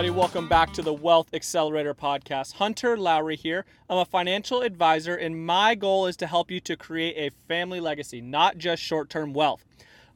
Everybody? Welcome back to the Wealth Accelerator Podcast. Hunter Lowry here. I'm a financial advisor, and my goal is to help you to create a family legacy, not just short term wealth.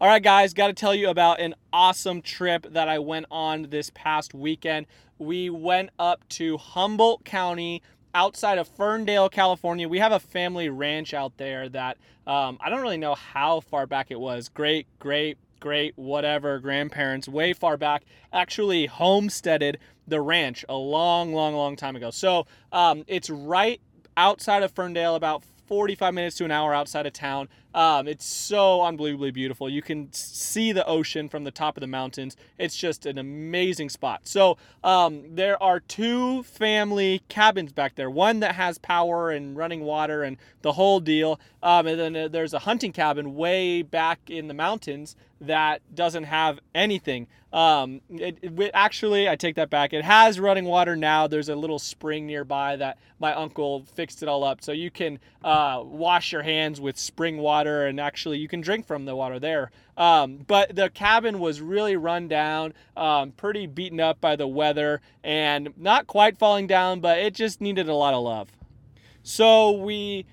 All right, guys, got to tell you about an awesome trip that I went on this past weekend. We went up to Humboldt County, outside of Ferndale, California. We have a family ranch out there that um, I don't really know how far back it was. Great, great great, whatever, grandparents way far back actually homesteaded the ranch a long, long, long time ago. So um, it's right outside of Ferndale, about 45 minutes to an hour outside of town. Um, it's so unbelievably beautiful. You can see the ocean from the top of the mountains. It's just an amazing spot. So um, there are two family cabins back there. One that has power and running water and the whole deal. Um, and then uh, there's a hunting cabin way back in the mountains that doesn't have anything. Um, it, it, actually, I take that back. It has running water now. There's a little spring nearby that my uncle fixed it all up, so you can uh, wash your hands with spring water, and actually you can drink from the water there. Um, but the cabin was really run down, um, pretty beaten up by the weather, and not quite falling down, but it just needed a lot of love. So we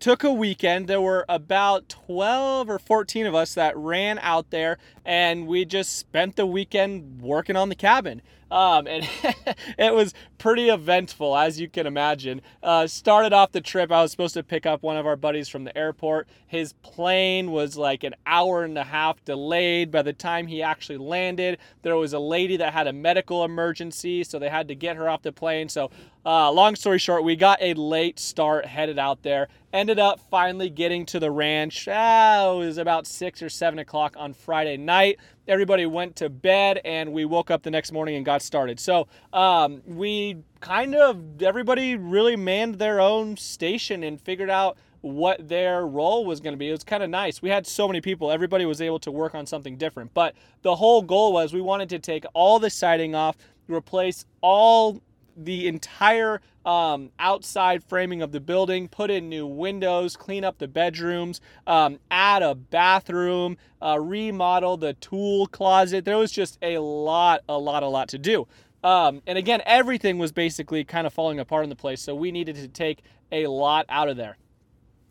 took a weekend. There were about 12 or 14 of us that ran out there and we just spent the weekend working on the cabin. Um, and it was pretty eventful, as you can imagine. Uh, started off the trip, I was supposed to pick up one of our buddies from the airport. His plane was like an hour and a half delayed by the time he actually landed. There was a lady that had a medical emergency, so they had to get her off the plane. So, uh, long story short, we got a late start headed out there. Ended up finally getting to the ranch. Ah, it was about six or seven o'clock on Friday night everybody went to bed and we woke up the next morning and got started. So um, we kind of, everybody really manned their own station and figured out what their role was going to be. It was kind of nice. We had so many people, everybody was able to work on something different. But the whole goal was we wanted to take all the siding off, replace all the entire um, outside framing of the building, put in new windows, clean up the bedrooms, um, add a bathroom, uh, remodel the tool closet. There was just a lot, a lot, a lot to do. Um, and again, everything was basically kind of falling apart in the place, so we needed to take a lot out of there.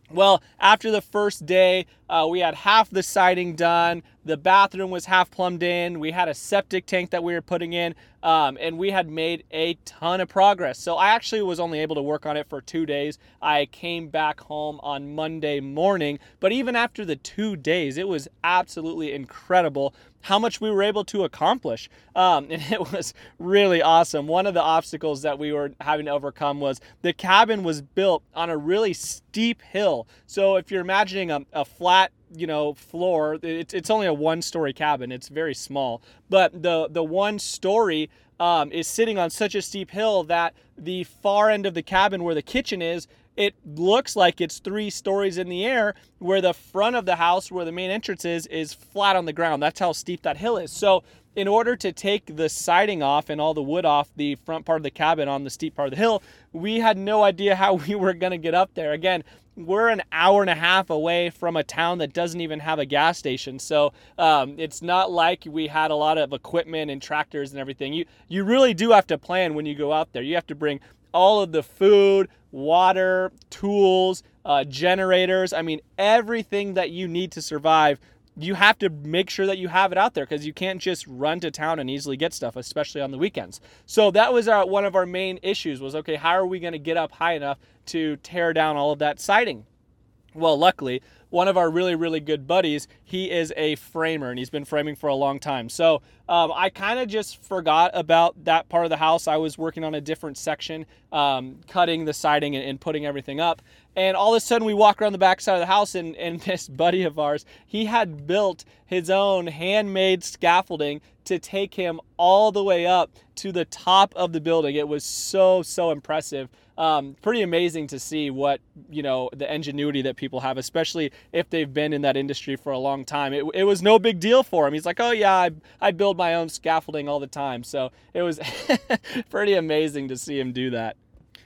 Well, after the first day, uh, we had half the siding done. The bathroom was half plumbed in. We had a septic tank that we were putting in, um, and we had made a ton of progress. So I actually was only able to work on it for two days. I came back home on Monday morning, but even after the two days, it was absolutely incredible how much we were able to accomplish. Um, and it was really awesome. One of the obstacles that we were having to overcome was the cabin was built on a really steep hill. So if you're imagining a, a flat you know floor. It's, it's only a one story cabin. It's very small. But the the one story um, is sitting on such a steep hill that the far end of the cabin where the kitchen is it looks like it's three stories in the air where the front of the house where the main entrance is is flat on the ground. That's how steep that hill is. So in order to take the siding off and all the wood off the front part of the cabin on the steep part of the hill we had no idea how we were going to get up there. Again we're an hour and a half away from a town that doesn't even have a gas station. So um, it's not like we had a lot of equipment and tractors and everything. You you really do have to plan when you go out there. You have to bring all of the food, water, tools, uh, generators. I mean, everything that you need to survive you have to make sure that you have it out there because you can't just run to town and easily get stuff, especially on the weekends. So that was our, one of our main issues was okay, how are we going to get up high enough to tear down all of that siding? Well, luckily, one of our really, really good buddies, he is a framer and he's been framing for a long time. So um, I kind of just forgot about that part of the house. I was working on a different section, um, cutting the siding and, and, putting everything up. And all of a sudden, we walk around the back side of the house, and, and this buddy of ours, he had built his own handmade scaffolding to take him all the way up to the top of the building. It was so, so impressive um, pretty amazing to see what you know the ingenuity that people have, especially if they've been in that industry for a long time. It, it was no big deal for him. He's like, oh yeah, I, I build my own scaffolding all the time. So it was pretty amazing to see him do that.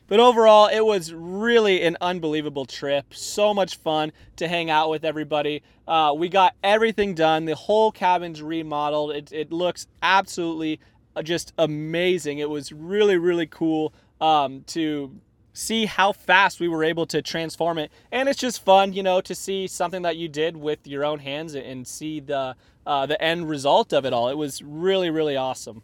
But overall, it was really an unbelievable trip. So much fun to hang out with everybody. Uh, we got everything done. The whole cabin's remodeled. It, it looks absolutely uh, just amazing. It was really, really cool um, to see how fast we were able to transform it. And it's just fun, you know, to see something that you did with your own hands and see the uh, the end result of it all. It was really, really awesome.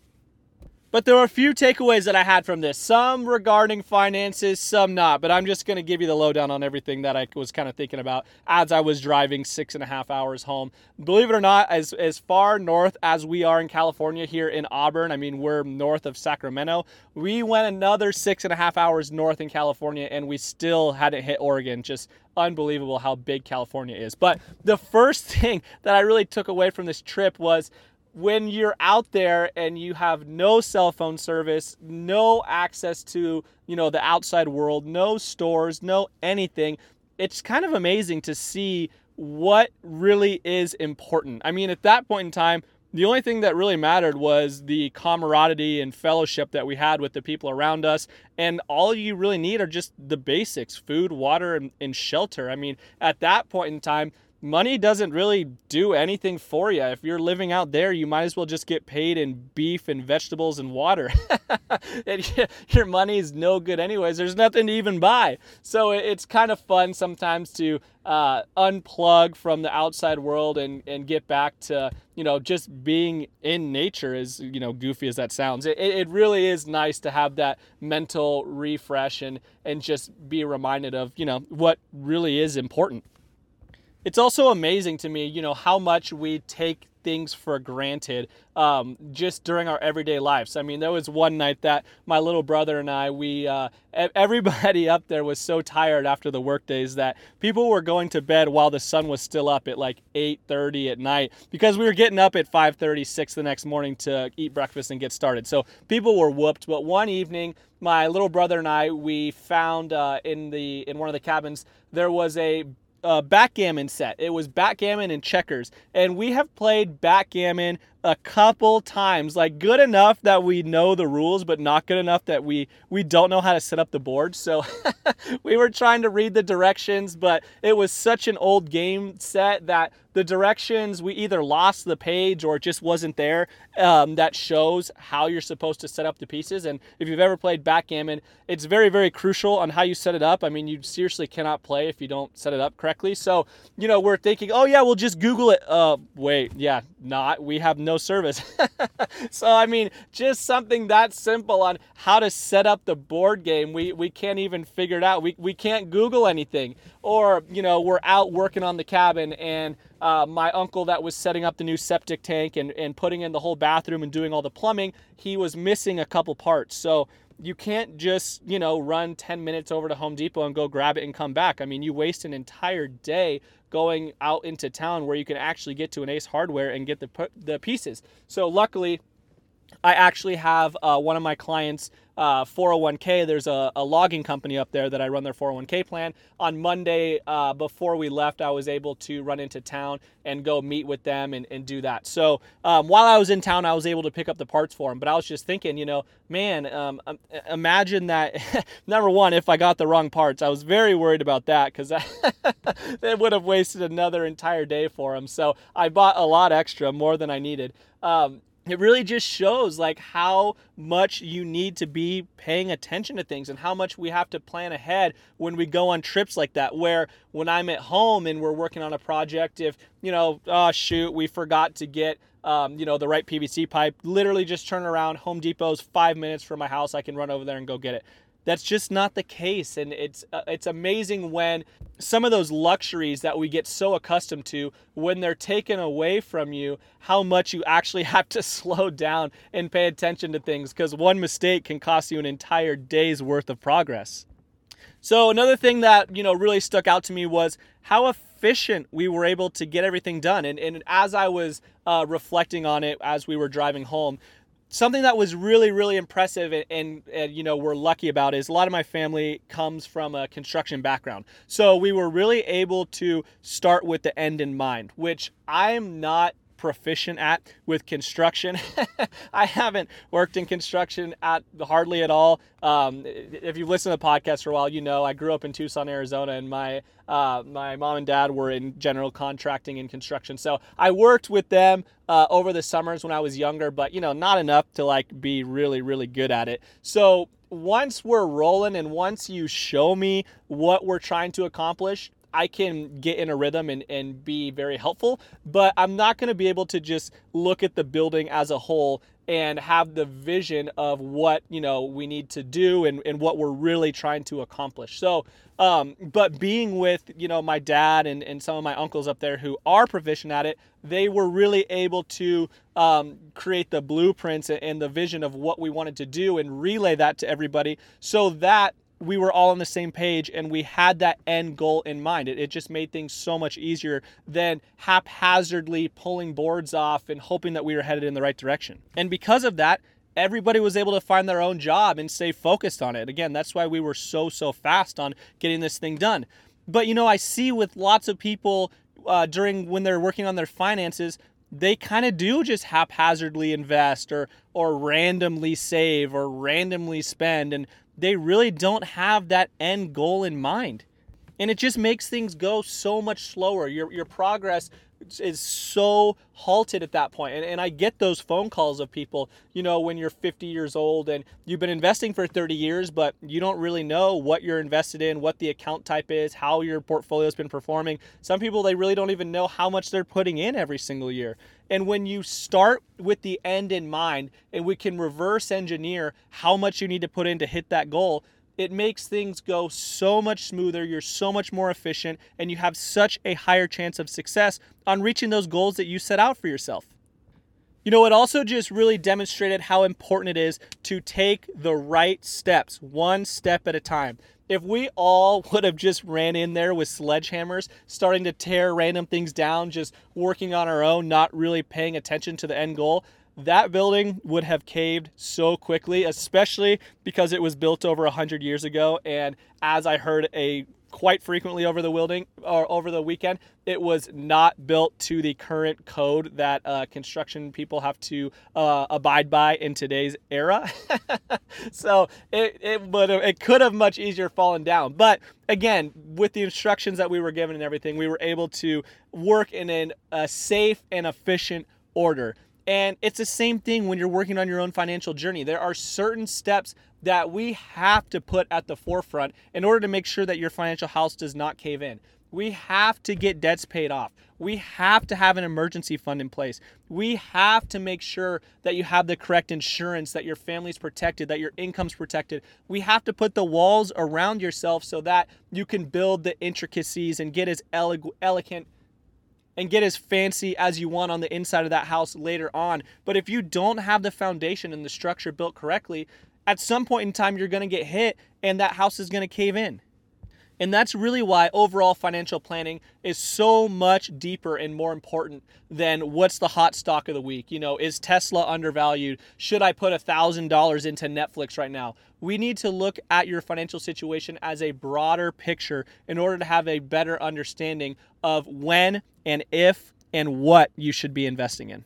But there were a few takeaways that I had from this, some regarding finances, some not. But I'm just going to give you the lowdown on everything that I was kind of thinking about as I was driving six and a half hours home. Believe it or not, as, as far north as we are in California here in Auburn, I mean, we're north of Sacramento, we went another six and a half hours north in California and we still hadn't hit Oregon. Just unbelievable how big California is. But the first thing that I really took away from this trip was when you're out there and you have no cell phone service, no access to, you know, the outside world, no stores, no anything, it's kind of amazing to see what really is important. I mean, at that point in time, the only thing that really mattered was the camaraderie and fellowship that we had with the people around us. And all you really need are just the basics food, water, and, and shelter. I mean, at that point in time, money doesn't really do anything for you. If you're living out there, you might as well just get paid in beef and vegetables and water. and your money is no good, anyways. There's nothing to even buy. So it's kind of fun sometimes to uh, unplug from the outside world and, and get back to, you know, just being in nature, as, you know, goofy as that sounds. It, it really is nice to have that mental refresh and, and just be reminded of, you know, what really is important it's also amazing to me, you know, how much we take things for granted um, just during our everyday lives. I mean, there was one night that my little brother and I, we, uh, everybody up there was so tired after the work days that people were going to bed while the sun was still up at like 8:30 at night because we were getting up at 5:30, 6 the next morning to eat breakfast and get started. So people were whooped. But one evening, my little brother and I, we found uh, in the in one of the cabins there was a uh, backgammon set. It was backgammon and checkers. And we have played backgammon a couple times, like good enough that we know the rules, but not good enough that we we don't know how to set up the board. So we were trying to read the directions, but it was such an old game set that the directions we either lost the page or it just wasn't there um, that shows how you're supposed to set up the pieces. And if you've ever played backgammon it's very very crucial on how you set it up. I mean you seriously cannot play if you don't set it up correctly. So you know we're thinking oh yeah we'll just google it. Uh wait yeah not. We have no service so i mean just something that simple on how to set up the board game we we can't even figure it out we, we can't google anything or you know we're out working on the cabin and uh, my uncle that was setting up the new septic tank and, and putting in the whole bathroom and doing all the plumbing, he was missing a couple parts. So you can't just, you know, run 10 minutes over to Home Depot and go grab it and come back. I mean, you waste an entire day going out into town where you can actually get to an Ace Hardware and get the, the pieces. So luckily, I actually have uh, one of my clients' uh, 401k. There's a, a, logging company up there that I run their 401k plan. On Monday, uh, before we left, I was able to run into town and go meet with them and, and do that. So um, while I was in town, I was able to pick up the parts for them. But I was just thinking, you know, man, um, imagine that. number one, if I got the wrong parts, I was very worried about that because it would have wasted another entire day for them. So I bought a lot extra, more than I needed. Um, it really just shows like how much you need to be paying attention to things and how much we have to plan ahead when we go on trips like that where when i'm at home and we're working on a project if you know oh shoot we forgot to get um, you know the right pvc pipe literally just turn around home depot's five minutes from my house i can run over there and go get it that's just not the case. And it's uh, it's amazing when some of those luxuries that we get so accustomed to when they're taken away from you how much you actually have to slow down and pay attention to things because one mistake can cost you an entire day's worth of progress. So another thing that you know really stuck out to me was how efficient we were able to get everything done. And, and as i was uh, reflecting on it as we were driving home something that was really really impressive and, and, and, you know we're lucky about is a lot of my family comes from a construction background. So we were really able to start with the end in mind which i'm not proficient at with construction. I haven't worked in construction at hardly at all. Um, if you've listened to the podcast for a while, you know I grew up in Tucson, Arizona, and my uh, my mom and dad were in general contracting and construction. So I worked with them uh, over the summers when I was younger, but you know not enough to like be really really good at it. So once we're rolling and once you show me what we're trying to accomplish, I can get in a rhythm and, and be very helpful, but I'm not going to be able to just look at the building as a whole and have the vision of what you know we need to do and, and what we're really trying to accomplish. So um, but being with you know my dad and, and some of my uncles up there who are proficient at it they were really able to um, create the blueprints and the vision of what we wanted to do and relay that to everybody so that we were all on the same page and we had that end goal in mind. It, it, just made things so much easier than haphazardly pulling boards off and hoping that we were headed in the right direction. And because of that, everybody was able to find their own job and stay focused on it. Again, that's why we were so, so fast on getting this thing done. But you know, I see with lots of people uh, during when they're working on their finances, they kind of do just haphazardly invest or or randomly save or randomly spend and they really don't have that end goal in mind. And it just makes things go so much slower. Your, your progress is so halted at that point. And, and I get those phone calls of people, you know, when you're 50 years old and you've been investing for 30 years, but you don't really know what you're invested in, what the account type is, how your portfolio's been performing. Some people, they really don't even know how much they're putting in every single year. And when you start with the end in mind and we can reverse engineer how much you need to put in to hit that goal, it makes things go so much smoother. You're so much more efficient, and you have such a higher chance of success on reaching those goals that you set out for yourself. You know, it also just really demonstrated how important it is to take the right steps, one step at a time. If we all would have just ran in there with sledgehammers, starting to tear random things down, just working on our own, not really paying attention to the end goal, that building would have caved so quickly, especially because it was built over 100 years ago. And as I heard a quite frequently over the building or over the weekend, it was not built to the current code that uh, construction people have to uh, abide by in today's era. so it it would it could have much easier fallen down. But again, with the instructions that we were given and everything, we were able to work in an, a safe and efficient order. And it's the same thing when you're working on your own financial journey. There are certain steps that we have to put at the forefront in order to make sure that your financial house does not cave in. We have to get debts paid off. We have to have an emergency fund in place. We have to make sure that you have the correct insurance, that your family's protected, that your income's protected. We have to put the walls around yourself so that you can build the intricacies and get as elegant and get as fancy as you want on the inside of that house later on. But if you don't have the foundation and the structure built correctly, at some point in time, you're going to get hit and that house is going to cave in. And that's really why overall financial planning is so much deeper and more important than what's the hot stock of the week. You know, is Tesla undervalued? Should I put $1,000 into Netflix right now? We need to look at your financial situation as a broader picture in order to have a better understanding of when and if and what you should be investing in.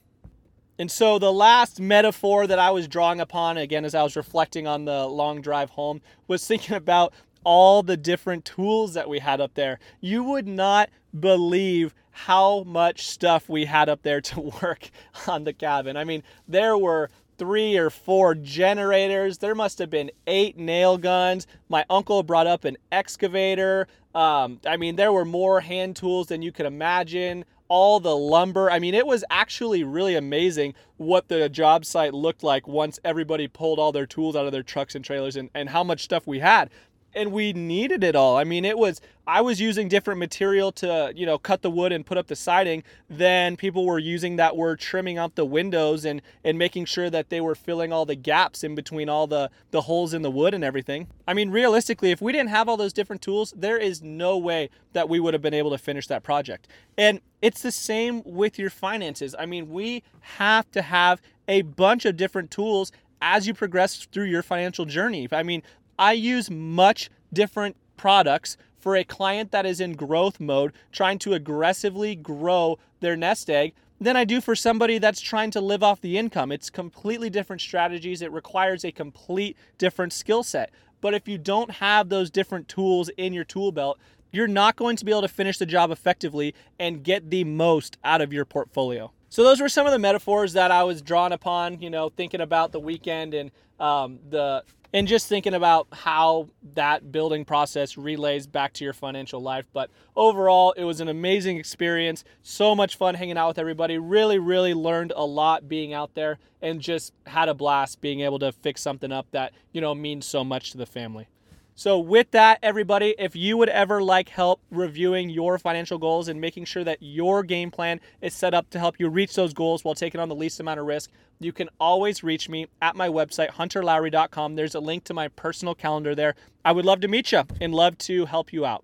And so the last metaphor that I was drawing upon, again, as I was reflecting on the long drive home, was thinking about all the different tools that we had up there. You would not believe how much stuff we had up there to work on the cabin. I mean, there were three or four generators. There must have been eight nail guns. My uncle brought up an excavator. Um, I mean, there were more hand tools than you could imagine. All the lumber. I mean, it was actually really amazing what the job site looked like once everybody pulled all their tools out of their trucks and trailers and, and how much stuff we had and we needed it all. I mean, it was I was using different material to, you know, cut the wood and put up the siding than people were using that were trimming out the windows and and making sure that they were filling all the gaps in between all the the holes in the wood and everything. I mean, realistically, if we didn't have all those different tools, there is no way that we would have been able to finish that project. And it's the same with your finances. I mean, we have to have a bunch of different tools as you progress through your financial journey. I mean, I use much different products for a client that is in growth mode, trying to aggressively grow their nest egg, than I do for somebody that's trying to live off the income. It's completely different strategies. It requires a complete different skill set. But if you don't have those different tools in your tool belt, you're not going to be able to finish the job effectively and get the most out of your portfolio. So those were some of the metaphors that I was drawn upon, you know, thinking about the weekend and um, the and just thinking about how that building process relays back to your financial life. But overall, it was an amazing experience. So much fun hanging out with everybody. Really, really learned a lot being out there and just had a blast being able to fix something up that, you know, means so much to the family. So, with that, everybody, if you would ever like help reviewing your financial goals and making sure that your game plan is set up to help you reach those goals while taking on the least amount of risk, you can always reach me at my website, hunterlowry.com. There's a link to my personal calendar there. I would love to meet you and love to help you out.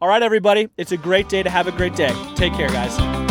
All right, everybody, it's a great day to have a great day. Take care, guys.